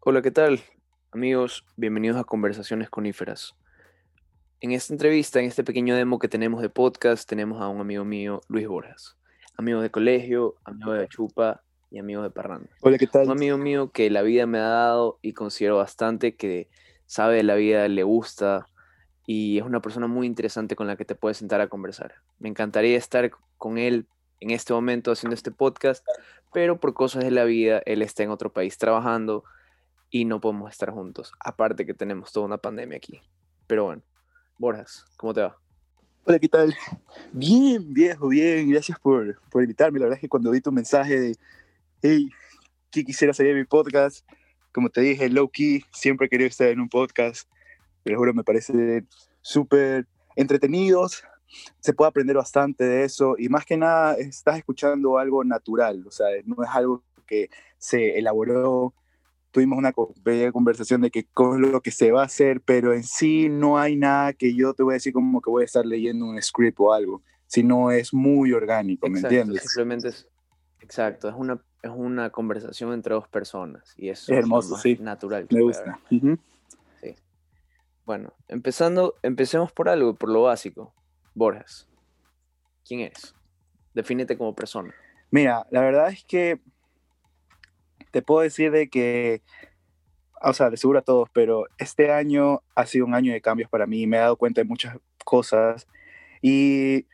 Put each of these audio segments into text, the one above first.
Hola, ¿qué tal? Amigos, bienvenidos a Conversaciones Coníferas. En esta entrevista, en este pequeño demo que tenemos de podcast, tenemos a un amigo mío, Luis Borjas. Amigo de colegio, amigo de Chupa y amigo de Parranda. Hola, ¿qué Un tal? amigo mío que la vida me ha dado y considero bastante, que sabe de la vida, le gusta y es una persona muy interesante con la que te puedes sentar a conversar. Me encantaría estar con él en este momento haciendo este podcast, pero por cosas de la vida, él está en otro país trabajando y no podemos estar juntos. Aparte que tenemos toda una pandemia aquí. Pero bueno, Borjas, ¿cómo te va? Hola, ¿qué tal? Bien, viejo, bien. Gracias por, por invitarme. La verdad es que cuando vi tu mensaje de, hey, que quisiera salir de mi podcast, como te dije, low key, siempre he querido estar en un podcast. Te lo juro, me parece súper entretenidos. Se puede aprender bastante de eso y más que nada estás escuchando algo natural, o sea, no es algo que se elaboró. Tuvimos una bella conversación de que con lo que se va a hacer, pero en sí no hay nada que yo te voy a decir como que voy a estar leyendo un script o algo, sino es muy orgánico, ¿me Exacto, entiendes? simplemente es... Exacto, es una, es una conversación entre dos personas y eso Es hermoso, más sí. natural Me gusta. Ujú. Sí. Bueno, empezando, empecemos por algo, por lo básico. Borjas, ¿quién eres? Defínete como persona. Mira, la verdad es que te puedo decir de que, o sea, de seguro a todos, pero este año ha sido un año de cambios para mí. Me he dado cuenta de muchas cosas y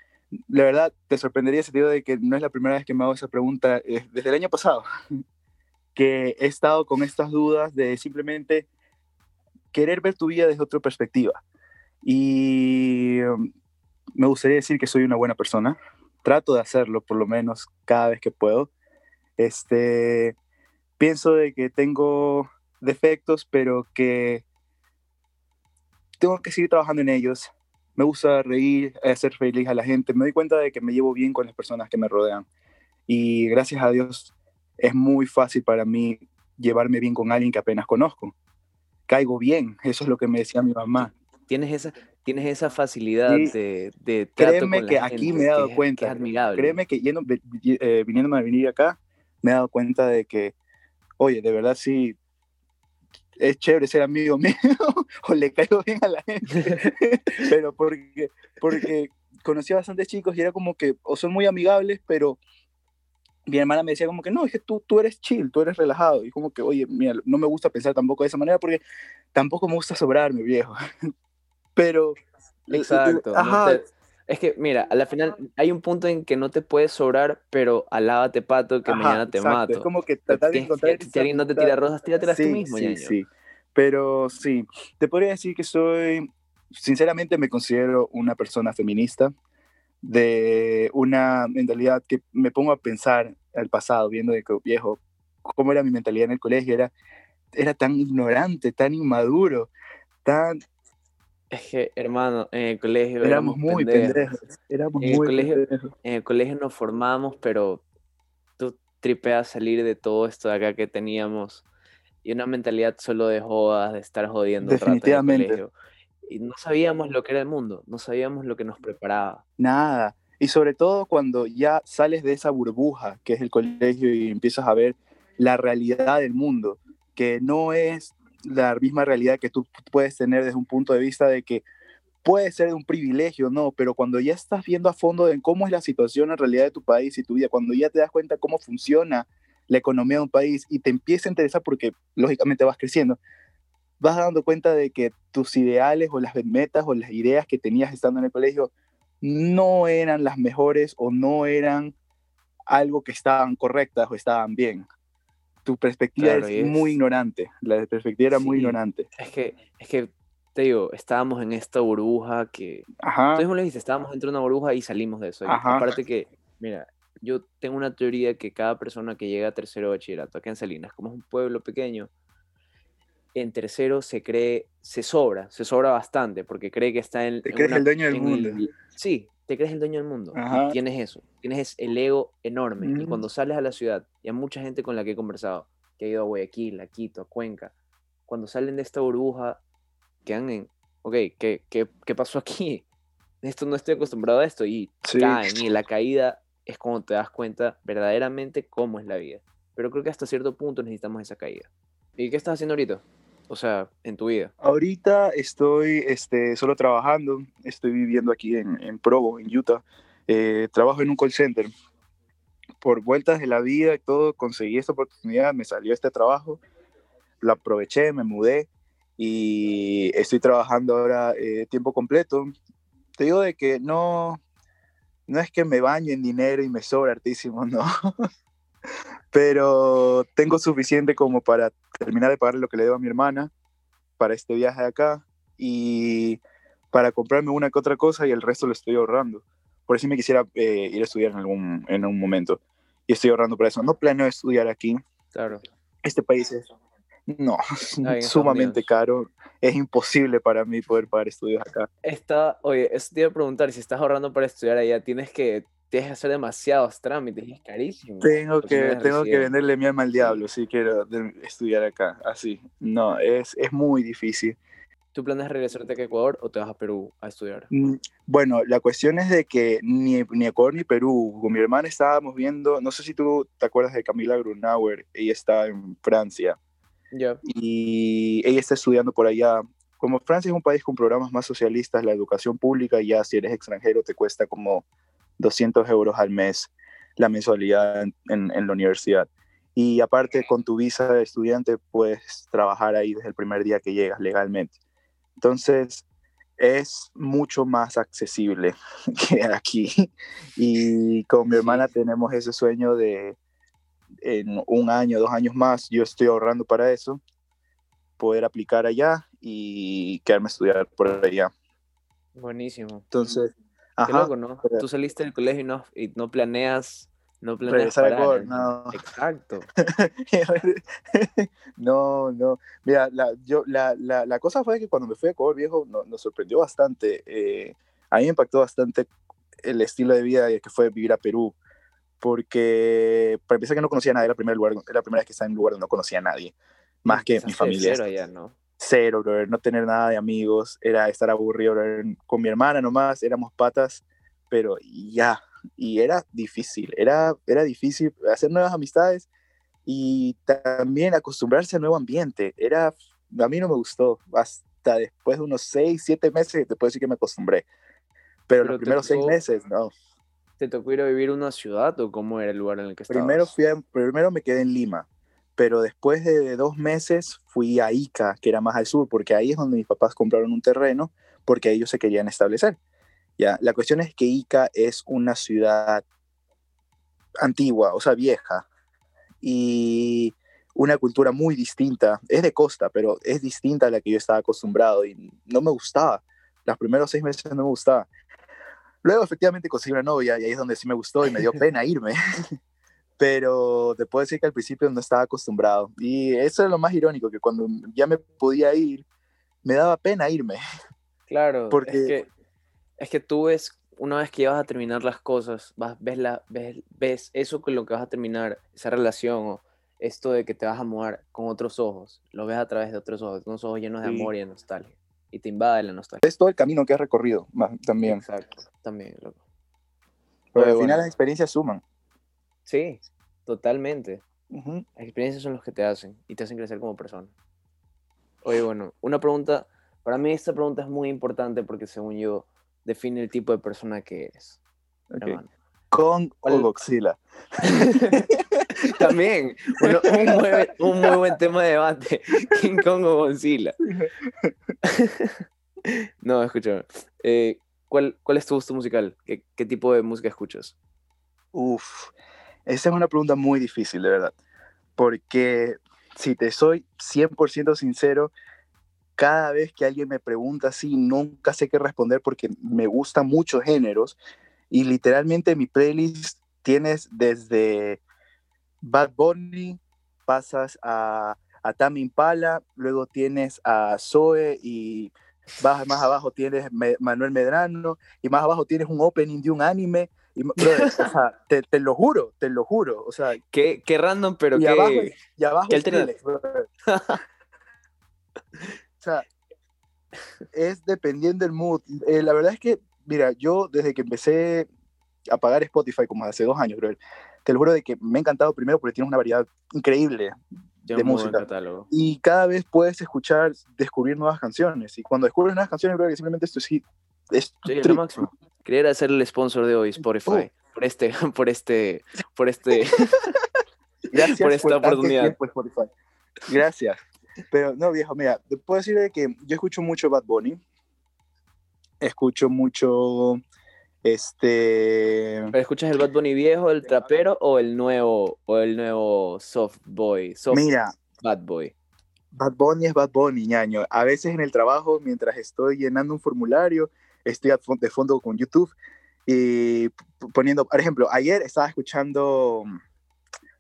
la verdad te sorprendería ese sentido de que no es la primera vez que me hago esa pregunta desde el año pasado, que he estado con estas dudas de simplemente querer ver tu vida desde otra perspectiva. Y um, me gustaría decir que soy una buena persona. Trato de hacerlo por lo menos cada vez que puedo. Este, pienso de que tengo defectos, pero que tengo que seguir trabajando en ellos. Me gusta reír, hacer feliz a la gente. Me doy cuenta de que me llevo bien con las personas que me rodean. Y gracias a Dios es muy fácil para mí llevarme bien con alguien que apenas conozco. Caigo bien, eso es lo que me decía mi mamá. Tienes esa, tienes esa facilidad Sí. de, de trato Créeme con la que aquí gente, me he dado que es- cuenta. que es admirable. Créeme que yendo, eh, viniéndome a venir acá, me he dado cuenta de que, oye, de verdad sí, es chévere ser amigo mío o le caigo bien a la gente. pero porque, porque conocí a bastantes chicos y era como que, o son muy amigables, pero mi hermana me decía como que, no, es que tú, tú eres chill, tú eres relajado. Y como que, oye, mira, no me gusta pensar tampoco de esa manera porque tampoco me gusta sobrarme, viejo. pero... Exacto. no Ajá, te- es que, mira, a la final hay un punto en que no te puedes sobrar, pero alábate, pato, que Ajá, mañana te exacto, mato. Es como que tratar de encontrar si alguien no te tira rosas, tíratelas tú Sí, mismo, sí, ñaño. sí. Pero sí, te podría decir que soy, sinceramente me considero una persona feminista, de una mentalidad que me pongo a pensar al pasado, viendo de que, viejo, cómo era mi mentalidad en el colegio, era, era tan ignorante, tan inmaduro, tan, Es que, hermano, en el colegio éramos éramos muy pendejos. pendejos, éramos En el muy colegio- pendejos. En el colegio nos formábamos, pero tú tripeas salir de todo esto de acá que teníamos y una mentalidad solo de jodas, de estar jodiendo Definitivamente. colegio. Y no sabíamos lo que era el mundo, no sabíamos lo que nos preparaba. Nada. Y sobre todo cuando ya sales de esa burbuja que es el colegio y empiezas a ver la realidad del mundo, que no es la misma realidad que tú puedes tener desde un punto de vista de que puede ser un privilegio, no, pero cuando ya estás viendo a fondo en cómo es la situación en realidad de tu país y tu vida, cuando ya te das cuenta cómo funciona la economía de un país y te empieza a interesar porque lógicamente vas creciendo, vas dando cuenta de que tus ideales o las metas o las ideas que tenías estando en el colegio no eran las mejores o no eran algo que estaban correctas o estaban bien. Tu perspectiva Claro, es es- muy ignorante. La perspectiva era muy ignorante. Es que, es que, te digo, estábamos en esta burbuja que Ajá. Tú mismo estábamos dentro de una burbuja y salimos de eso. Ajá. aparte que, mira, yo tengo una teoría que cada persona que llega a tercero de bachillerato, acá en Salinas, como es un pueblo pequeño, en tercero se cree, se sobra, se sobra bastante, porque cree que está en... Te en crees una- el dueño del mundo. el- sí, te crees el dueño del mundo. y Ajá. tienes eso, tienes es- el ego enorme. Y Ujú. cuando sales a la ciudad, y hay mucha gente con la que he conversado, que ha ido a Guayaquil, a Quito, a Cuenca, cuando salen de esta burbuja, quedan en, ok, ¿qué, qué, qué pasó aquí? Esto no estoy acostumbrado a esto y Sí. caen y la caída es cuando te das cuenta verdaderamente cómo es la vida. Pero creo que hasta cierto punto necesitamos esa caída. ¿Y qué estás haciendo ahorita? O sea, en tu vida. Ahorita estoy este, solo trabajando, estoy viviendo aquí en, en Provo, en Utah. Eh, trabajo en un call center. Por vueltas de la vida y todo, conseguí esta oportunidad, me salió este trabajo, lo aproveché, me mudé y estoy trabajando ahora eh, tiempo completo. Te digo de que no, no es que me baño en dinero y me sobra hartísimo, no. Pero tengo suficiente como para terminar de pagar lo que le debo a mi hermana para este viaje de acá y para comprarme una que otra cosa y el resto lo estoy ahorrando. Por eso me quisiera eh, ir a estudiar en algún en un momento y estoy ahorrando para eso. No planeo estudiar aquí. Claro. Este país es no, sumamente caro. Es imposible para mí poder pagar estudios acá. Está, oye, eso te iba a preguntar, si estás ahorrando para estudiar allá, tienes que, tienes que hacer demasiados trámites es carísimo. Tengo que, tengo que venderle mi alma al diablo si quiero estudiar acá, así. No, es, es muy difícil. ¿Tú planeas regresarte a Ecuador o te vas a Perú a estudiar? Mm, bueno, la cuestión es de que ni, ni Ecuador ni Perú, con mi hermana estábamos viendo, no sé si tú te acuerdas de Camila Grunauer, ella está en Francia. Y ella está estudiando por allá. Como Francia es un país con programas más socialistas, la educación pública ya si eres extranjero te cuesta como 200 euros al mes la mensualidad en, en, la universidad. Y aparte con tu visa de estudiante puedes trabajar ahí desde el primer día que llegas legalmente. Entonces es mucho más accesible que aquí. Y con mi hermana tenemos ese sueño de, en un año, dos años más, yo estoy ahorrando para eso, poder aplicar allá y quedarme a estudiar por allá. Buenísimo. Entonces, ajá, ¿no? Tú saliste del colegio y no, y no planeas no planeas parar, no. Exacto. no, no. Mira, la, yo, la, la, la, cosa fue que cuando me fui a Ecuador, viejo, nos sorprendió bastante. Eh, a mí me impactó bastante el estilo de vida que fue vivir a Perú porque para empezar que no conocía a nadie, era la primera, lugar, era la primera vez que estaba en un lugar donde no conocía a nadie, más que mi familia. Ya, ¿no? Cero, no tener nada de amigos, era estar aburrido, con mi hermana nomás, éramos patas, pero ya, y era difícil, era, era difícil hacer nuevas amistades y también acostumbrarse al nuevo ambiente, era, a mí no me gustó, hasta después de unos seis, siete meses te puedo decir que me acostumbré, pero, los primeros seis meses, no. ¿Te tocó ir a vivir una ciudad o cómo era el lugar en el que estabas? Primero, fui primero me quedé en Lima, pero después de dos meses fui a Ica, que era más al sur, porque ahí es donde mis papás compraron un terreno, porque ellos se querían establecer. Ya, la cuestión es que Ica es una ciudad antigua, o sea, vieja, y una cultura muy distinta. Es de costa, pero es distinta a la que yo estaba acostumbrado y no me gustaba. Los primeros seis meses no me gustaba. Luego efectivamente conseguí una novia y ahí es donde sí me gustó y me dio pena irme. Pero te puedo decir que al principio no estaba acostumbrado. Y eso es lo más irónico, que cuando ya me podía ir, me daba pena irme. Claro, porque es que, es que tú ves, una vez que ya vas a terminar las cosas, vas, ves, la, ves, ves eso con lo que vas a terminar, esa relación o esto de que te vas a mudar con otros ojos, lo ves a través de otros ojos, unos ojos llenos de amor y de nostalgia y te invade la nostalgia. Es todo el camino que has recorrido también. Exacto, también, loco. Pero al final las experiencias suman. Sí, totalmente. Las experiencias son los que te hacen y te hacen crecer como persona. Oye, bueno, una pregunta, para mí esta pregunta es muy importante porque según yo define el tipo de persona que eres. Con o Godzilla. También, un, muy, buen tema de debate. King Kong o Godzilla. no, escúchame. Eh, ¿cuál, ¿Cuál es tu gusto musical? ¿Qué, ¿Qué, tipo de música escuchas? Uf, esa es una pregunta muy difícil, de verdad. Porque si te soy 100% sincero, cada vez que alguien me pregunta así, nunca sé qué responder porque me gustan muchos géneros y literalmente mi playlist tienes desde Bad Bunny, pasas a, a Tame Impala, luego tienes a Zoe y más, más abajo tienes Manuel Medrano y más abajo tienes un opening de un anime. Y, te, te, lo juro, te lo juro. O sea, qué, qué random, pero y qué. Abajo, y abajo ¿Qué o sea, es dependiendo del mood. Eh, la verdad es que, mira, yo desde que empecé a pagar Spotify, como hace dos años, creo, te lo juro de que me ha encantado primero porque tiene una variedad increíble de muy música. Y cada vez puedes escuchar, descubrir nuevas canciones. Y cuando descubres nuevas canciones, bro, que simplemente esto es. Es Sí, es lo máximo. Quería hacer el sponsor de hoy, Spotify. Por este, por este, por este. Gracias por esta oportunidad. tiempo, Spotify. Gracias. Pero no, viejo, mira, te puedo decir de que yo escucho mucho Bad Bunny. Escucho mucho. Este. ¿Pero escuchas el Bad Bunny viejo, el trapero o el nuevo, o el nuevo soft boy, soft Mira, bad boy? Bad Bunny es Bad Bunny, ñaño. A veces en el trabajo, mientras estoy llenando un formulario, estoy de fondo con YouTube y poniendo, por ejemplo, ayer estaba escuchando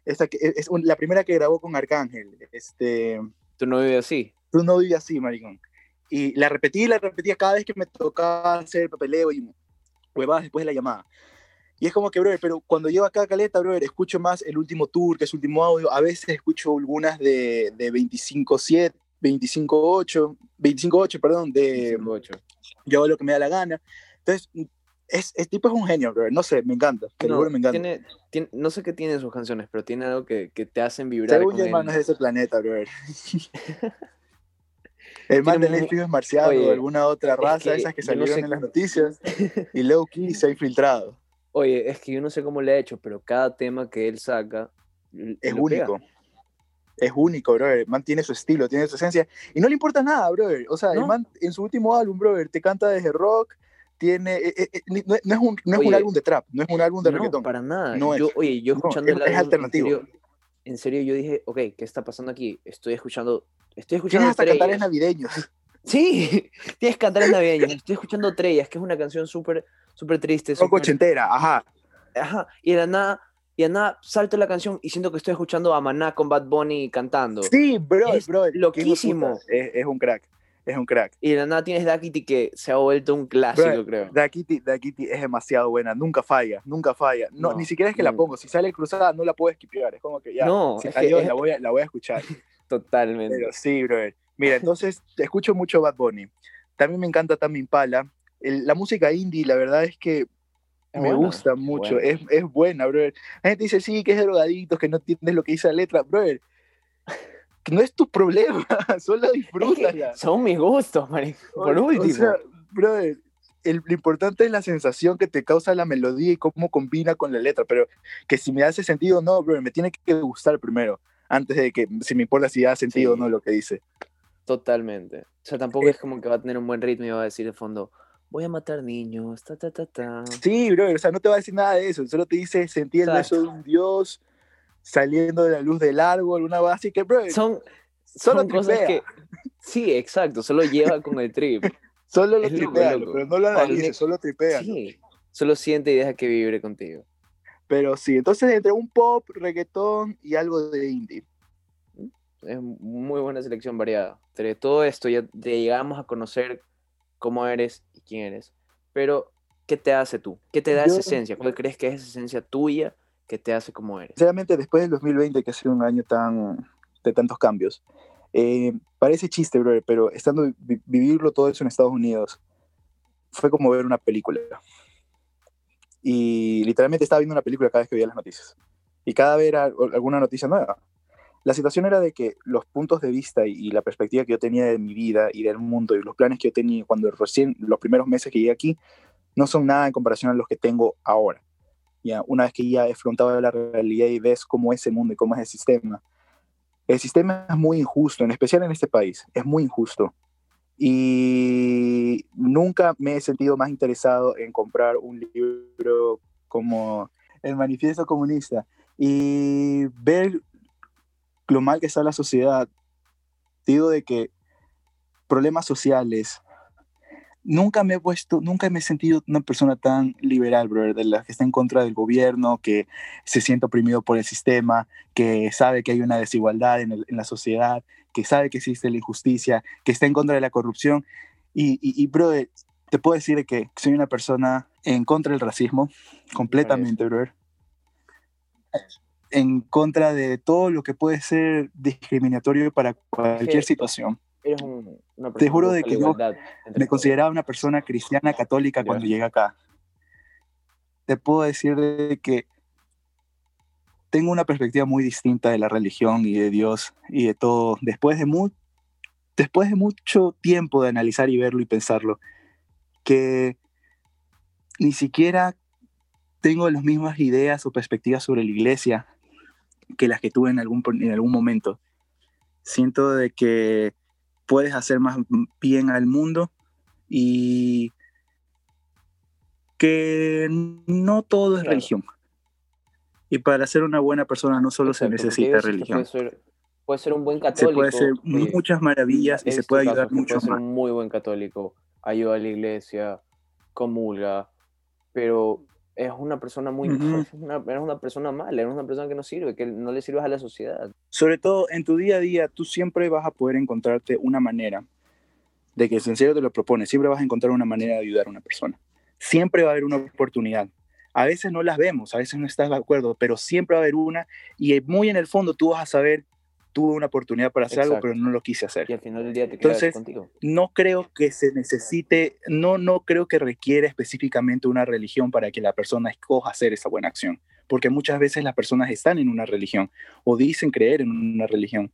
esta que es un- la primera que grabó con Arcángel, este, ¿Tú no vives así? Tú no vives así, maricón. Y la repetí la repetía cada vez que me tocaba hacer el papeleo y huevadas después de la llamada. Y es como que, brother, pero cuando llevo acá a Caleta, brother, escucho más el último tour, que es último audio. A veces escucho algunas de, de 25-7, 25-8, 25-8, perdón, de 5-8. yo hago lo que me da la gana. Entonces, es, es tipo es un genio, brother. No sé, me encanta. Te lo No, juro, me encanta. tiene, tiene- no sé qué tienen sus canciones, pero tiene algo que, que te hacen vibrar Según yo, hermano, es de ese planeta, brother. El man Tiene de Netflix es marciano Oye, o alguna otra raza, que esas que no salieron sé en las noticias, y Leo Key se ha infiltrado. Oye, es que yo no sé cómo le ha hecho, pero cada tema que él saca Es pega. Es único, brother. El man tiene su estilo, tiene su esencia. Y no le importa nada, brother. O sea, el No. man en su último álbum, brother, te canta desde rock, tiene... eh, eh, eh, no, no es un, no es un Oye, álbum de trap, no es un álbum de No, reggaetón. para nada. No yo, es. oye, yo escuchando es- el es álbum, alternativo. En serio, en serio, yo dije, ok, ¿qué está pasando aquí? Estoy escuchando, estoy escuchando Tienes hasta cantares navideños. Sí, tienes cantares navideños. Estoy escuchando Trellas, que es una canción súper, súper triste. Súper- ochentera, ajá. Ajá, y de la nada, y nada salto la canción y siento que estoy escuchando a Maná con Bad Bunny cantando. Sí, bro, Es bro. loquísimo. Es, es un crack, es un crack. Y de la nada tienes Dakity que se ha vuelto un clásico, Bro, creo. Dakiti, Dakiti es demasiado buena, nunca falla, nunca falla. No, No, ni siquiera es que la pongo, si sale cruzada no la puedo esquipear, es como que ya, No, si salió, es- la, voy a, la voy a escuchar. Totalmente. Pero sí, brother. Mira, entonces te escucho mucho Bad Bunny. También me encanta Tame Impala. El- la música indie, la verdad es que Es me buena, gusta mucho. buena. Es, es buena, brother. La gente dice, sí, que es de drogaditos, que no entiendes lo que dice la letra. Brother, no es tu problema, solo Es que disfrútala. son mis gustos, marico. Por último. O sea, brother, el- lo importante es la sensación que te causa la melodía y cómo combina con la letra, pero que si me hace sentido o no, brother, me tiene que gustar primero, antes de que si me importa si da sentido o no lo que dice. Totalmente. O sea, tampoco Eh, es como que va a tener un buen ritmo y va a decir de fondo, voy a matar niños, ta, ta, ta, ta. Sí, brother, o sea, no te va a decir nada de eso, solo te dice sentí el beso de un dios saliendo de la luz del árbol, una cosa así que, brother, Son, solo son cosas tripea, que... Sí, exacto, solo lleva con el trip. solo lo tripea, pero no lo tiene- solo tripea. Sí, solo siente y deja que vibre contigo. Pero sí, entonces entre un pop, reggaetón y algo de indie. Es muy buena selección variada. Entre todo esto ya te llegamos a conocer cómo eres y quién eres. Pero, ¿qué te hace tú? ¿Qué te da esa Yo- esencia? ¿Cuál crees que es esa esencia tuya que te hace como eres? Sinceramente, después del 2020, que ha sido un año tan de tantos cambios, eh, parece chiste, brother, pero estando vi- vivirlo todo eso en Estados Unidos fue como ver una película. Y literalmente estaba viendo una película cada vez que veía las noticias. Y cada vez era alguna noticia nueva. La situación era de que los puntos de vista y, y la perspectiva que yo tenía de mi vida y del mundo y los planes que yo tenía cuando recién, los primeros meses que llegué aquí, no son nada en comparación a los que tengo ahora. Ya, una vez que ya he afrontado la realidad y ves cómo es el mundo y cómo es el sistema. El sistema es muy injusto, en especial en este país, es muy injusto. Y nunca me he sentido más interesado en comprar un libro como El Manifiesto Comunista y ver lo mal que está la sociedad. Digo de que problemas sociales, nunca me he puesto, nunca me he sentido una persona tan liberal, brother, de la que está en contra del gobierno, que se siente oprimido por el sistema, que sabe que hay una desigualdad en, el- en la sociedad, que sabe que existe la injusticia, que está en contra de la corrupción. Y, y, y, brother, te puedo decir de que soy una persona en contra del racismo, completamente, brother. En contra de todo lo que puede ser discriminatorio para cualquier que- situación. Eres un- una Te juro de que yo me consideraba una persona cristiana católica cuando Ya. llegué acá. Te puedo decir de que tengo una perspectiva muy distinta de la religión y de Dios y de todo. Después de, mu después de mucho tiempo de analizar y verlo y pensarlo, que ni siquiera tengo las mismas ideas o perspectivas sobre la iglesia que las que tuve en algún, en algún momento. Siento de que puedes hacer más bien al mundo y que no todo es religión. Y para ser una buena persona no solo se necesita religión. Puede ser, un buen católico. Se puede hacer muchas maravillas y se puede ayudar mucho puede ser un muy buen católico, ayuda a la iglesia, comulga, pero es una persona muy es una, una persona mala, es una persona que no sirve, que no le sirve a la sociedad. Sobre todo en tu día a día, tú siempre vas a poder encontrarte una manera de que en serio te lo propones, siempre vas a encontrar una manera de ayudar a una persona. Siempre va a haber una oportunidad. A veces no las vemos, a veces no estás de acuerdo, pero siempre va a haber una y muy en el fondo tú vas a saber tuve una oportunidad para hacer algo, pero no lo quise hacer. Y al final del día te Entonces, contigo. no creo que se necesite, no, no creo que requiere específicamente una religión para que la persona escoja hacer esa buena acción, porque muchas veces las personas están en una religión o dicen creer en una religión,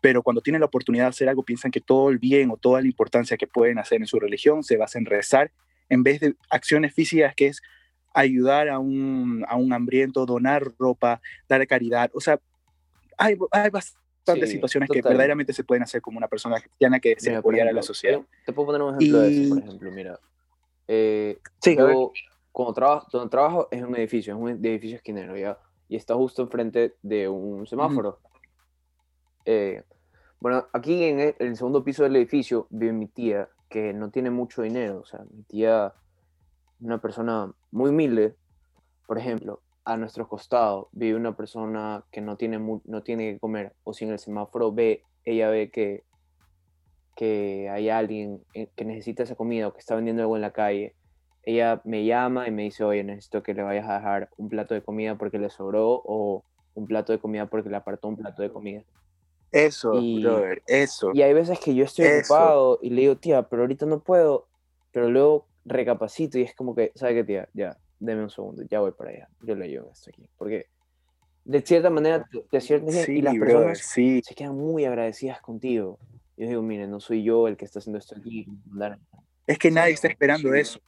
pero cuando tienen la oportunidad de hacer algo piensan que todo el bien o toda la importancia que pueden hacer en su religión se basa en rezar en vez de acciones físicas que es ayudar a un, a un hambriento, donar ropa, dar caridad. O sea, hay, hay bastantes situaciones que verdaderamente se pueden hacer como una persona cristiana que se apoyar a la sociedad. Te puedo poner un ejemplo de eso, por ejemplo, mira. Eh, sí, yo, cuando trabajo, donde trabajo es un edificio, es un edificio esquinero, ¿ya? Y está justo enfrente de un semáforo. eh, bueno, aquí en el, en el, segundo piso del edificio vive mi tía, que no tiene mucho dinero. O sea, mi tía, una persona muy humilde, por ejemplo, a nuestro costado vive una persona que no tiene, no tiene que comer, o si en el semáforo ve, ella ve que, que hay alguien eh, que necesita esa comida o que está vendiendo algo en la calle, ella me llama y me dice, oye, necesito que le vayas a dejar un plato de comida porque le sobró o un plato de comida porque le apartó un plato de comida. Eso, y, eso. Y hay veces que yo estoy ocupado y le digo, tía, pero ahorita no puedo, pero luego recapacito y es como que, ¿sabe qué, tía? Ya, deme un segundo, ya voy para allá, yo le ayudo esto aquí. Porque de cierta manera, de cierta y las personas se quedan muy agradecidas contigo. Yo digo, mire, no soy yo el que está haciendo esto aquí. Es que nadie está esperando eso.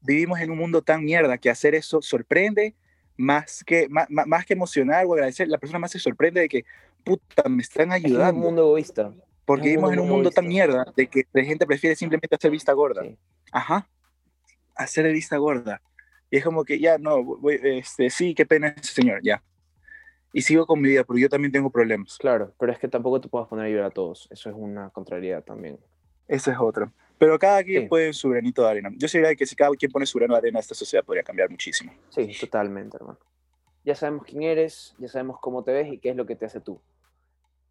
Vivimos en un mundo tan mierda que hacer eso sorprende más que, más, más que emocionar o agradecer. La persona más se sorprende de que, puta, me están ayudando. Es un mundo egoísta. Porque vivimos en un mundo tan mierda de que la gente prefiere simplemente hacer vista gorda. Ajá. Hacer vista gorda. Y es como que ya, no, voy, este, sí, qué pena ese señor, ya. Y sigo con mi vida, porque yo también tengo problemas. Claro, pero es que tampoco te puedes poner a ayudar a todos. Eso es una contrariedad también. Esa es otra. Pero cada quien sí. pone su granito de arena. Yo diría que si cada quien pone su grano de arena, esta sociedad podría cambiar muchísimo. Sí, totalmente, hermano. Ya sabemos quién eres, ya sabemos cómo te ves y qué es lo que te hace tú.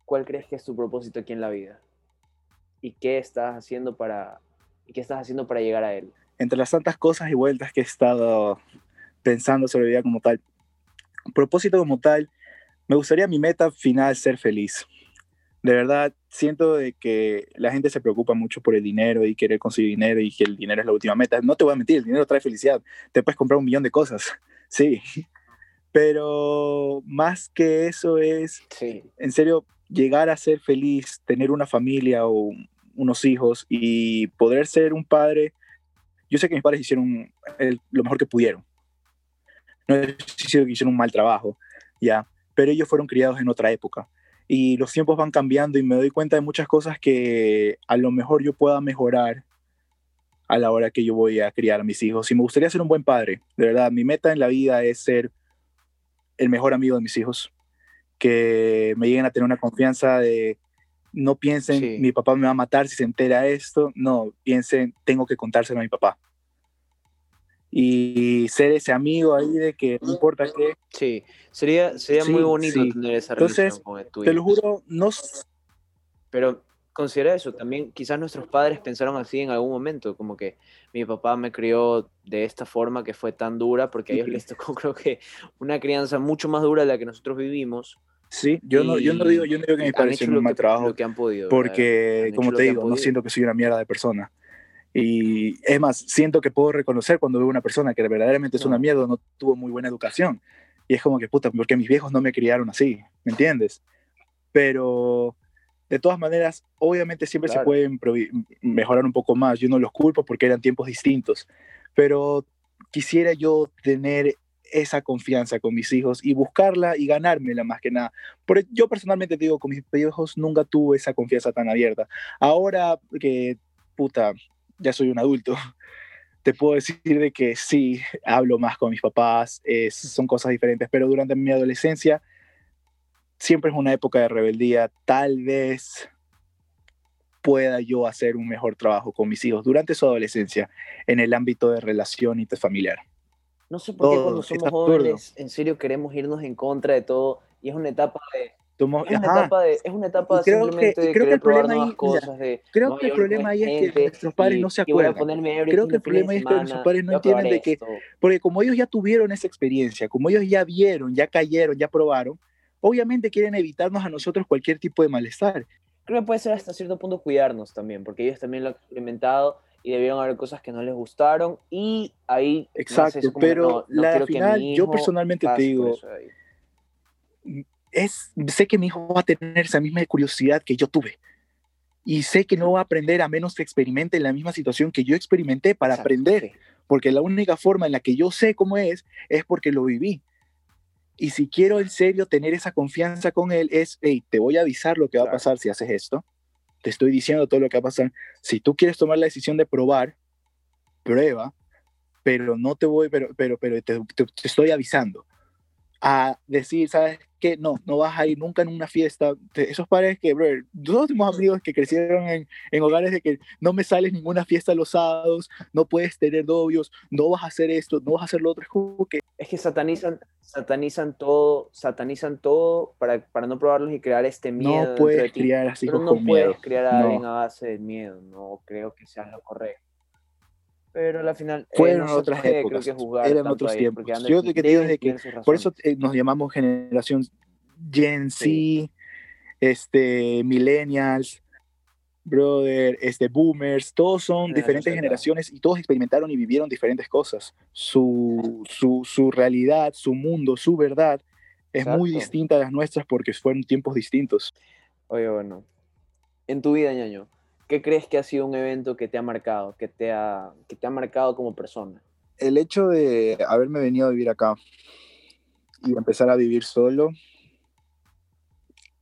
¿Cuál crees que es tu propósito aquí en la vida? ¿Y qué estás haciendo para, y qué estás haciendo para llegar a él? Entre las tantas cosas y vueltas que he estado pensando sobre vida como tal, propósito como tal, me gustaría mi meta final ser feliz. De verdad, siento de que la gente se preocupa mucho por el dinero y querer conseguir dinero y que el dinero es la última meta. No te voy a mentir, el dinero trae felicidad. Te puedes comprar un millón de cosas, sí. Pero más que eso es, sí. en serio, llegar a ser feliz, tener una familia o unos hijos y poder ser un padre yo sé que mis padres hicieron el, lo mejor que pudieron. No es que hicieron un mal trabajo, ya, pero ellos fueron criados en otra época. Y los tiempos van cambiando y me doy cuenta de muchas cosas que a lo mejor yo pueda mejorar a la hora que yo voy a criar a mis hijos. Y me gustaría ser un buen padre, de verdad. Mi meta en la vida es ser el mejor amigo de mis hijos, que me lleguen a tener una confianza de no piensen, sí. mi papá me va a matar si se entera esto, no, piensen, tengo que contárselo a mi papá. Y ser ese amigo ahí de que no importa qué. Sí, sería, sería sí, muy bonito sí. tener esa Entonces, relación con el tuyo. Te lo juro, no. Pero considera eso, también quizás nuestros padres pensaron así en algún momento, como que mi papá me crió de esta forma que fue tan dura, porque a ellos les tocó creo que una crianza mucho más dura de la que nosotros vivimos, Sí, yo no, yo no digo, yo no digo que me parece un mal trabajo. Lo que han podido, porque, como te digo, no siento que soy una mierda de persona. Y es más, siento que puedo reconocer cuando veo una persona que verdaderamente es una mierda, no tuvo muy buena educación. Y es como que, puta, porque mis viejos no me criaron así, ¿me entiendes? Pero de todas maneras, obviamente siempre se puede mejorar un poco más. Yo no los culpo porque eran tiempos distintos, pero quisiera yo tener esa confianza con mis hijos y buscarla y ganármela más que nada. Porque yo personalmente digo, con mis viejos nunca tuve esa confianza tan abierta. Ahora que, puta, ya soy un adulto, te puedo decir de que sí, hablo más con mis papás, son cosas diferentes, pero durante mi adolescencia siempre es una época de rebeldía, tal vez pueda yo hacer un mejor trabajo con mis hijos durante su adolescencia en el ámbito de relación interfamiliar. No sé por qué cuando somos jóvenes en serio queremos irnos en contra de todo y es una etapa de es, una etapa de, es una etapa creo simplemente que, de creo que el problema ahí, cosas, de, creo que el problema ahí es que nuestros padres no se acuerdan. Creo que el problema es que nuestros padres no entienden de que, porque como ellos ya tuvieron esa experiencia, como ellos ya vieron, ya cayeron, ya probaron, obviamente quieren evitarnos a nosotros cualquier tipo de malestar. Creo que puede ser hasta cierto punto cuidarnos también, porque ellos también lo han experimentado y debieron haber cosas que no les gustaron y ahí... Exacto, pero la final, yo personalmente te digo, es, sé que mi hijo va a tener esa misma curiosidad que yo tuve. Y sé que no va a aprender a menos que experimente la misma situación que yo experimenté para aprender. Porque la única forma en la que yo sé cómo es es porque lo viví. Y si quiero en serio tener esa confianza con él, es, hey, te voy a avisar lo que va a pasar si haces esto te estoy diciendo todo lo que va a pasar. Si tú quieres tomar la decisión de probar, prueba, pero no te voy, pero, pero, pero te, te estoy avisando. A decir, ¿sabes no, no vas a ir nunca en una fiesta. Esos padres que, bro, nosotros tenemos amigos que crecieron en, en, hogares de que no me sales ninguna fiesta los sábados, no puedes tener novios, no vas a hacer esto, no vas a hacer lo otro. Es como que... Es que satanizan, satanizan todo, satanizan todo para, para no probarlos y crear este miedo. No puedes criar así no puedes criar a alguien a base de miedo, no creo que sea lo correcto pero al final eh, fueron otras épocas, eran otros tiempos. Yo te digo desde que por eso nos llamamos generación Gen Z, este millennials, brother, este boomers, todos son diferentes generaciones y todos experimentaron y vivieron diferentes cosas. Su, su, su realidad, su mundo, su verdad es muy distinta a las nuestras porque fueron tiempos distintos. Oye, bueno, en tu vida, ñaño, ¿Qué crees que ha sido un evento que te ha marcado, que te ha, que te ha marcado como persona? El hecho de haberme venido a vivir acá y empezar a vivir solo,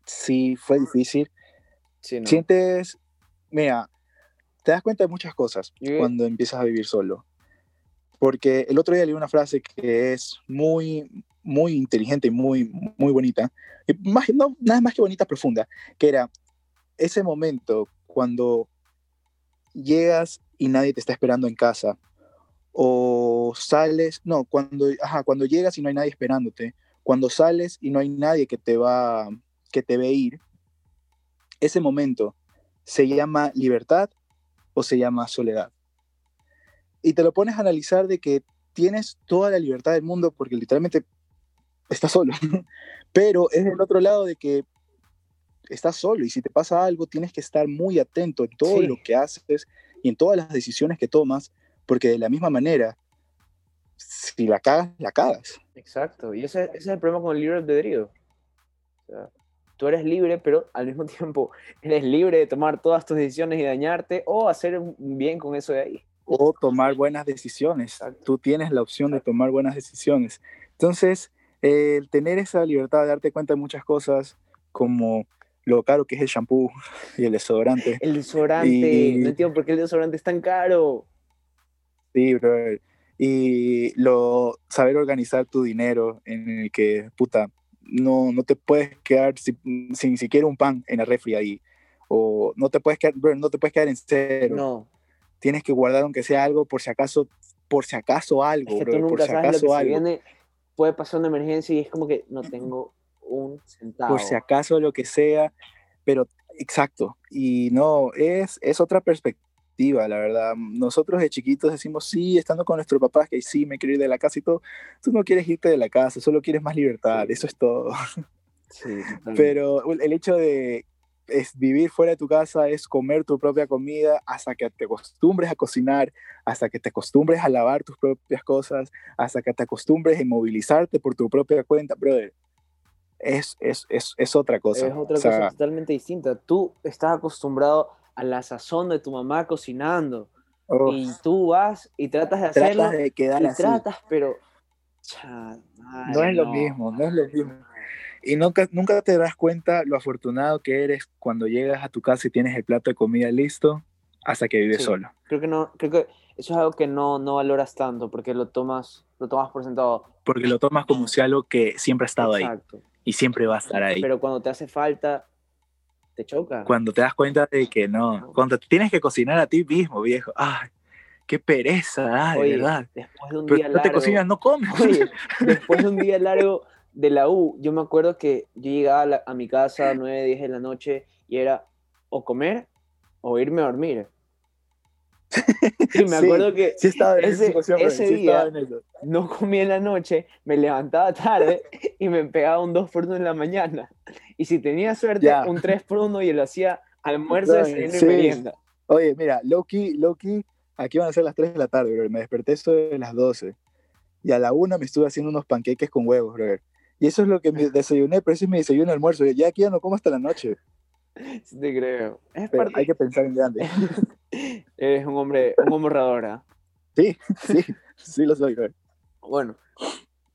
sí, fue difícil. Sientes, mira, te das cuenta de muchas cosas cuando empiezas a vivir solo. Porque el otro día leí una frase que es muy, muy inteligente y muy, muy bonita. Y más, no, nada más que bonita, profunda. Que era ese momento cuando llegas y nadie te está esperando en casa, o sales, no, cuando, ajá, cuando llegas y no hay nadie esperándote, cuando sales y no hay nadie que te va, que te ve ir, ese momento se llama libertad o se llama soledad. Y te lo pones a analizar de que tienes toda la libertad del mundo porque literalmente estás solo, pero es el otro lado de que estás solo y si te pasa algo tienes que estar muy atento en todo lo que haces y en todas las decisiones que tomas, porque de la misma manera, si la cagas, la cagas. Exacto, y ese, es el problema con el libre albedrío. O sea, tú eres libre, pero al mismo tiempo eres libre de tomar todas tus decisiones y dañarte o hacer bien con eso de ahí. O tomar buenas decisiones. Tú tienes la opción de tomar buenas decisiones. Entonces, el tener esa libertad de darte cuenta de muchas cosas, como lo caro que es el shampoo y el desodorante. El desodorante, no entiendo por qué el desodorante es tan caro. Sí, bro. Y lo, saber organizar tu dinero en el que, puta, no, no te puedes quedar sin, sin siquiera un pan en la refri ahí. O no te puedes quedar, bro, no te puedes quedar en cero. No. Tienes que guardar aunque sea algo por si acaso, por si acaso algo, es que tú nunca por si sabes acaso lo que algo. viene, puede pasar una emergencia y es como que no tengo un centavo. Por si acaso lo que sea, pero exacto. Y no, es, es otra perspectiva, la verdad. Nosotros de chiquitos decimos, sí, estando con nuestros papás, que sí, me quiero ir de la casa y todo. Tú no quieres irte de la casa, solo quieres más libertad, eso es todo. Sí, pero el hecho de es vivir fuera de tu casa, es comer tu propia comida hasta que te acostumbres a cocinar, hasta que te acostumbres a lavar tus propias cosas, hasta que te acostumbres a movilizarte por tu propia cuenta, brother. Es, es, es, es otra cosa. Es otra cosa totalmente distinta. Tú estás acostumbrado a la sazón de tu mamá cocinando. y tú vas y tratas de hacerlo. Tratas de quedar y así. tratas, pero. no es lo mismo, no es lo mismo. Y nunca, nunca te das cuenta lo afortunado que eres cuando llegas a tu casa y tienes el plato de comida listo hasta que vives solo. Creo que no, creo que eso es algo que no, no valoras tanto porque lo tomas, lo tomas por sentado. Porque lo tomas como si algo que siempre ha estado Exacto. ahí y siempre va a estar ahí. Pero cuando te hace falta, te choca. Cuando te das cuenta de que no, cuando tienes que cocinar a ti mismo, viejo. Ay, qué pereza, de verdad. Después de un día no te cocinas, no comes. Oye, después de un día largo de la U, yo me acuerdo que yo llegaba a, mi casa a 9, 10 de la noche y era o comer o irme a dormir. Y me acuerdo que ese, día no comí en la noche, me levantaba tarde y me pegaba un 2 por 1 en la mañana. Y si tenía suerte, un 3 por 1 y lo hacía almuerzo, desayuno y merienda. Oye, mira, Loki, Loki, aquí van a ser las 3 de la tarde, bro. Me desperté sobre las 12. Y a la 1 me estuve haciendo unos panqueques con huevos, bro. Y eso es lo que me desayuné, pero ese es mi desayuno almuerzo. Ya aquí ya no como hasta la noche. Sí te creo. Hay que pensar en grande. Eres un hombre, un hombre ¿ah? Sí, sí, sí lo soy. Bueno,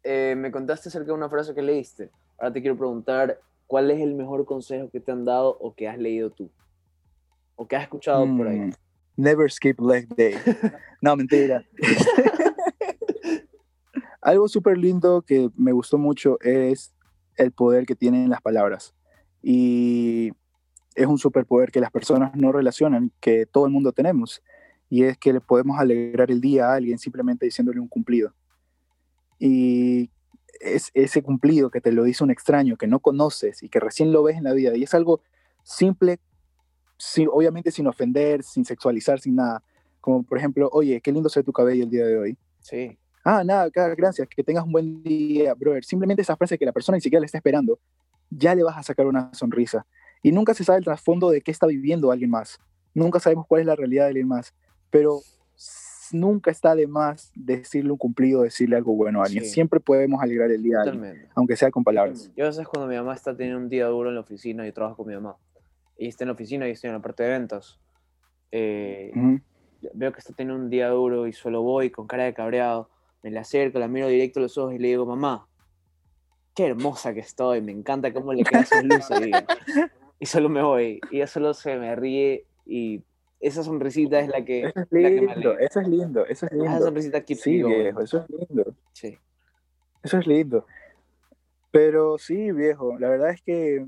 eh, me contaste acerca de una frase que leíste. Ahora te quiero preguntar, ¿cuál es el mejor consejo que te han dado o que has leído tú? ¿O que has escuchado por ahí? Mm, never skip leg day. No, mentira. Algo súper lindo que me gustó mucho es el poder que tienen las palabras. Y es un superpoder que las personas no relacionan, que todo el mundo tenemos. Y es que le podemos alegrar el día a alguien simplemente diciéndole un cumplido. Y es ese cumplido que te lo dice un extraño que no conoces y que recién lo ves en la vida. Y es algo simple, obviamente sin ofender, sin sexualizar, sin nada. Como por ejemplo, oye, qué lindo se ve tu cabello el día de hoy. Sí. Ah, nada, gracias, que tengas un buen día, brother. Simplemente esa frase que la persona ni siquiera le está esperando, ya le vas a sacar una sonrisa. Y nunca se sabe el trasfondo de qué está viviendo alguien más. Nunca sabemos cuál es la realidad de alguien más. Pero nunca está de más decirle un cumplido, decirle algo bueno a alguien. Siempre podemos alegrar el día, aunque sea con palabras. Yo a veces cuando mi mamá está teniendo un día duro en la oficina, y trabajo con mi mamá, y está en la oficina y estoy en la parte de ventas, eh, veo que está teniendo un día duro y solo voy con cara de cabreado me le acerco, la miro directo a los ojos y le digo, mamá, qué hermosa que estoy, me encanta cómo le queda su luz Y solo me voy, y ella solo se me ríe y esa sonrisita es la que, eso es lindo, eso es lindo, eso es lindo. Esa sonrisita que Sí, viejo, eso es lindo. Sí. Eso es lindo. Pero sí, viejo, la verdad es que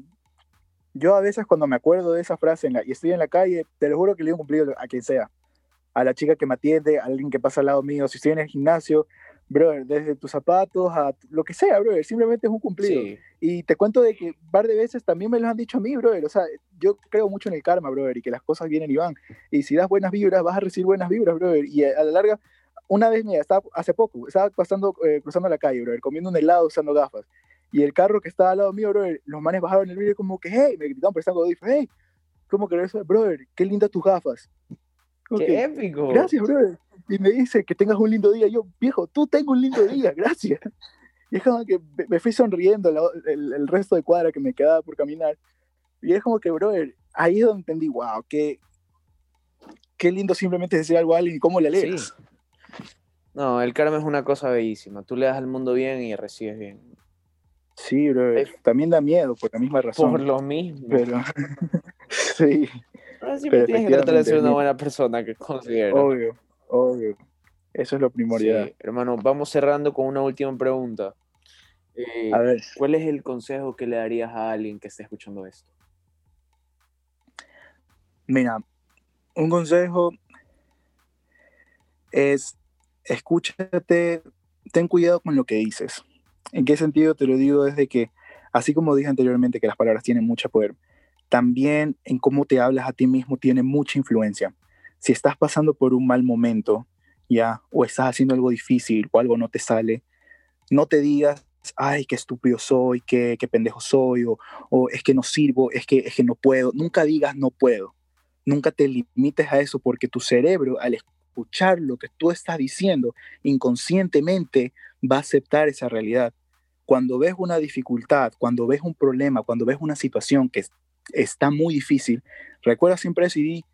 yo a veces cuando me acuerdo de esa frase y estoy en la calle, te lo juro que le digo cumplido a quien sea a la chica que me atiende, a alguien que pasa al lado mío, si estoy en el gimnasio, brother, desde tus zapatos a lo que sea, brother, simplemente es un cumplido. Y te cuento de que un par de veces también me lo han dicho a mí, brother, o sea, yo creo mucho en el karma, brother, y que las cosas vienen y van. Y si das buenas vibras, vas a recibir buenas vibras, brother. Y a, la larga, una vez, mira, estaba, hace poco, estaba pasando, eh, cruzando la calle, brother, comiendo un helado usando gafas. Y el carro que estaba al lado mío, brother, los manes bajaron el vídeo como que, hey, me gritaban prestando audífonos, hey, ¿cómo que eso? Brother, qué lindas tus gafas. ¡Qué épico! Gracias, brother. Y me dice que tengas un lindo día. Yo, viejo, tú tengo un lindo día, gracias. Y es como que me fui sonriendo el, resto de cuadra que me quedaba por caminar. Y es como que, brother, ahí es donde entendí, wow, qué, qué lindo simplemente decir algo a alguien y cómo le alegras. No, el karma es una cosa bellísima. Tú le das al mundo bien y recibes bien. Sí, brother. También da miedo por la misma razón. Por lo mismo. Pero, sí. Pero siempre tienes que tratar de ser una buena persona que considero. Obvio, obvio. Eso es lo primordial. hermano, vamos cerrando con una última pregunta. Eh, a ver. ¿Cuál es el consejo que le darías a alguien que esté escuchando esto? Mira, un consejo es escúchate, ten cuidado con lo que dices. ¿En qué sentido te lo digo? Desde que, así como dije anteriormente, que las palabras tienen mucho poder, también en cómo te hablas a ti mismo tiene mucha influencia. Si estás pasando por un mal momento, ya, o estás haciendo algo difícil o algo no te sale, no te digas ay, qué estúpido soy, qué, qué pendejo soy, o, o, es que no sirvo, es que, es que no puedo. Nunca digas no puedo. Nunca te limites a eso porque tu cerebro, al escuchar lo que tú estás diciendo, inconscientemente va a aceptar esa realidad. Cuando ves una dificultad, cuando ves un problema, cuando ves una situación que está muy difícil, recuerda siempre di,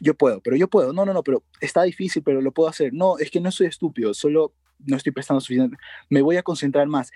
yo puedo, pero yo puedo, no, no, no, pero está difícil, pero lo puedo hacer. No, es que no soy estúpido, solo no estoy prestando suficiente, me voy a concentrar más.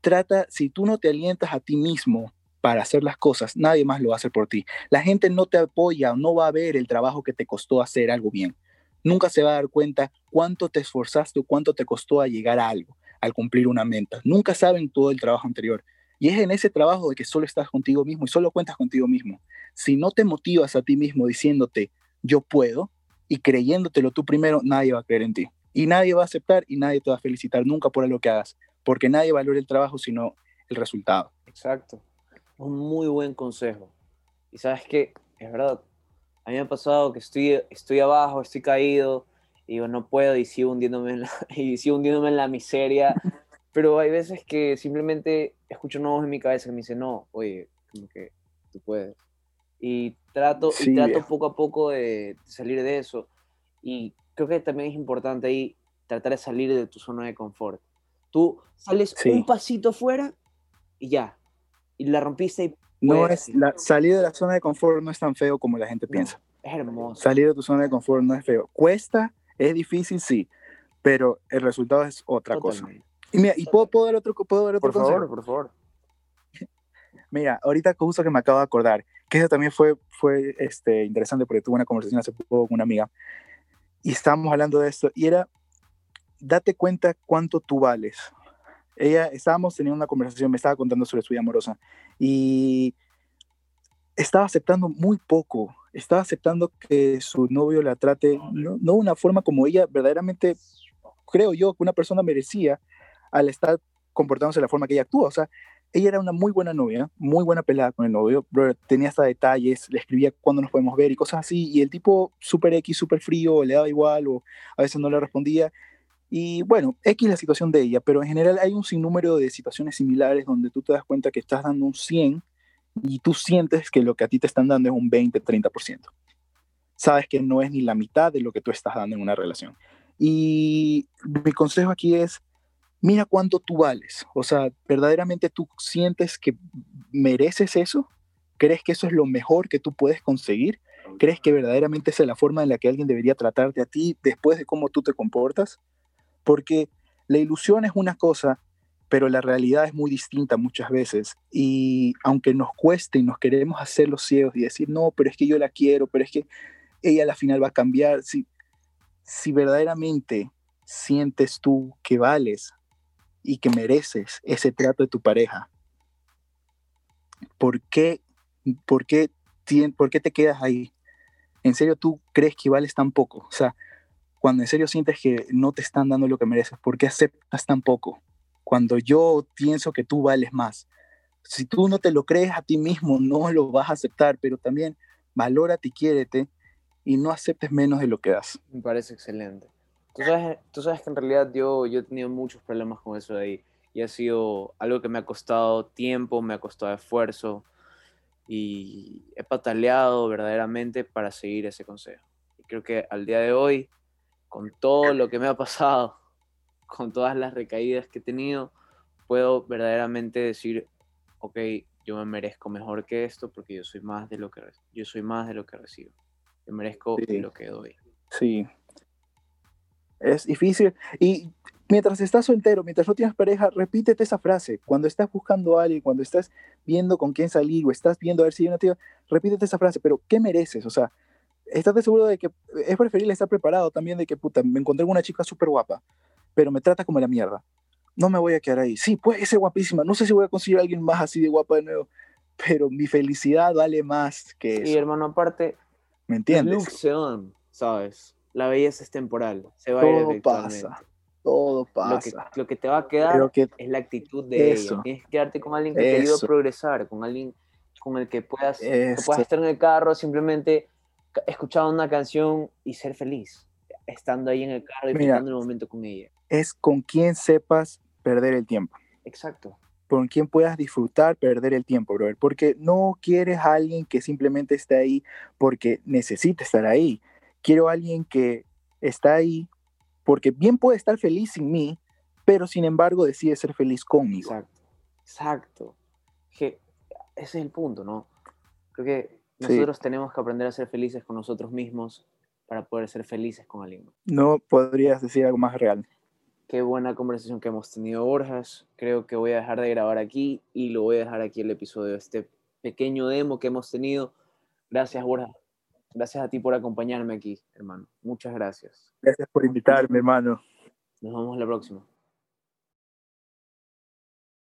Trata, si tú no te alientas a ti mismo para hacer las cosas, nadie más lo va a hacer por ti. La gente no te apoya o no va a ver el trabajo que te costó hacer algo bien. Nunca se va a dar cuenta cuánto te esforzaste o cuánto te costó llegar a algo, al cumplir una meta. Nunca saben todo el trabajo anterior. Y es en ese trabajo de que solo estás contigo mismo y solo cuentas contigo mismo. Si no te motivas a ti mismo diciéndote, yo puedo, y creyéndotelo tú primero, nadie va a creer en ti. Y nadie va a aceptar y nadie te va a felicitar nunca por lo que hagas, porque nadie valora el trabajo sino el resultado. Exacto. Un muy buen consejo. Y sabes que, es verdad, a mí me ha pasado que estoy, estoy abajo, estoy caído, y digo, no puedo, y sigo hundiéndome en la, y sigo hundiéndome en la miseria. Pero hay veces que simplemente escucho una voz en mi cabeza que me dice, no, oye, como que tú puedes. Y trato, y trato poco a poco de salir de eso. Y creo que también es importante ahí tratar de salir de tu zona de confort. Tú sales un pasito fuera y ya. Y la rompiste y... No es, la, salir de la zona de confort no es tan feo como la gente piensa. Es hermoso. Salir de tu zona de confort no es feo. Cuesta, es difícil, sí, pero el resultado es otra cosa. Y mira, ¿y puedo, puedo dar otro, puedo dar otro Por favor, por favor. Mira, ahorita justo que me acabo de acordar, que eso también fue, fue este, interesante porque tuve una conversación hace poco con una amiga y estábamos hablando de esto y era, date cuenta cuánto tú vales. Ella, estábamos teniendo una conversación, me estaba contando sobre su vida amorosa y estaba aceptando muy poco, estaba aceptando que su novio la trate, no, no de una forma como ella verdaderamente, creo yo, que una persona merecía al estar comportándose de la forma que ella actúa. O sea, ella era una muy buena novia, muy buena pelada con el novio, tenía hasta detalles, le escribía cuándo nos podemos ver y cosas así, y el tipo súper X, súper frío, le daba igual o a veces no le respondía. Y bueno, X la situación de ella, pero en general hay un sinnúmero de situaciones similares donde tú te das cuenta que estás dando un 100 y tú sientes que lo que a ti te están dando es un 20, 30%. Sabes que no es ni la mitad de lo que tú estás dando en una relación. Y mi consejo aquí es, mira cuánto tú vales. O sea, verdaderamente tú sientes que mereces eso. ¿Crees que eso es lo mejor que tú puedes conseguir? ¿Crees que verdaderamente esa es la forma en la que alguien debería tratarte a ti después de cómo tú te comportas? Porque la ilusión es una cosa, pero la realidad es muy distinta muchas veces. Y aunque nos cueste y nos queremos hacer los ciegos y decir, no, pero es que yo la quiero, pero es que ella a la final va a cambiar, si, si verdaderamente sientes tú que vales y que mereces ese trato de tu pareja, ¿por qué, por qué, te quedas ahí? ¿En serio tú crees que vales tan poco? O sea, cuando en serio sientes que no te están dando lo que mereces, ¿por qué aceptas tan poco? Cuando yo pienso que tú vales más. Si tú no te lo crees a ti mismo, no lo vas a aceptar, pero también valórate y quiérete y no aceptes menos de lo que das. Me parece excelente. Tú sabes, tú sabes que en realidad yo, yo he tenido muchos problemas con eso de ahí y ha sido algo que me ha costado tiempo, me ha costado esfuerzo y he pataleado verdaderamente para seguir ese consejo. Y creo que al día de hoy, con todo lo que me ha pasado, con todas las recaídas que he tenido, puedo verdaderamente decir, ok, yo me merezco mejor que esto porque yo soy más de lo que, yo soy más de lo que recibo. Yo merezco lo que doy. Sí, es difícil. Y mientras estás soltero, mientras no tienes pareja, repítete esa frase. Cuando estás buscando a alguien, cuando estás viendo con quién salir o estás viendo a ver si hay una tía, repítete esa frase. Pero, ¿qué mereces? O sea, estás seguro de que es preferible estar preparado también de que, puta, me encontré con una chica súper guapa, pero me trata como la mierda. No me voy a quedar ahí. Sí, puede ser guapísima. No sé si voy a conseguir a alguien más así de guapa de nuevo, pero mi felicidad vale más que eso. Y hermano, aparte, ¿me entiendes? Luke ¿sabes? La belleza es temporal, se va todo a ir pasa, todo pasa. Lo que, te va a quedar es la actitud de ella. Tienes que quedarte con alguien que te ayude a progresar, con alguien con el que puedas, puedas estar en el carro simplemente escuchando una canción y ser feliz, estando ahí en el carro y el momento con ella. Es con quien sepas perder el tiempo. Exacto. Con quien puedas disfrutar, perder el tiempo, brother. Porque no quieres a alguien que simplemente esté ahí porque necesita estar ahí. Quiero a alguien que está ahí porque bien puede estar feliz sin mí, pero sin embargo decide ser feliz conmigo. Exacto. Exacto. Que ese es el punto, ¿no? Creo que nosotros tenemos que aprender a ser felices con nosotros mismos para poder ser felices con alguien. No podrías decir algo más real. Qué buena conversación que hemos tenido, Borjas. Creo que voy a dejar de grabar aquí y lo voy a dejar aquí el episodio, este pequeño demo que hemos tenido. Gracias, Borjas. Gracias a ti por acompañarme aquí, hermano. Muchas gracias. Gracias por invitarme, hermano. Nos vemos la próxima.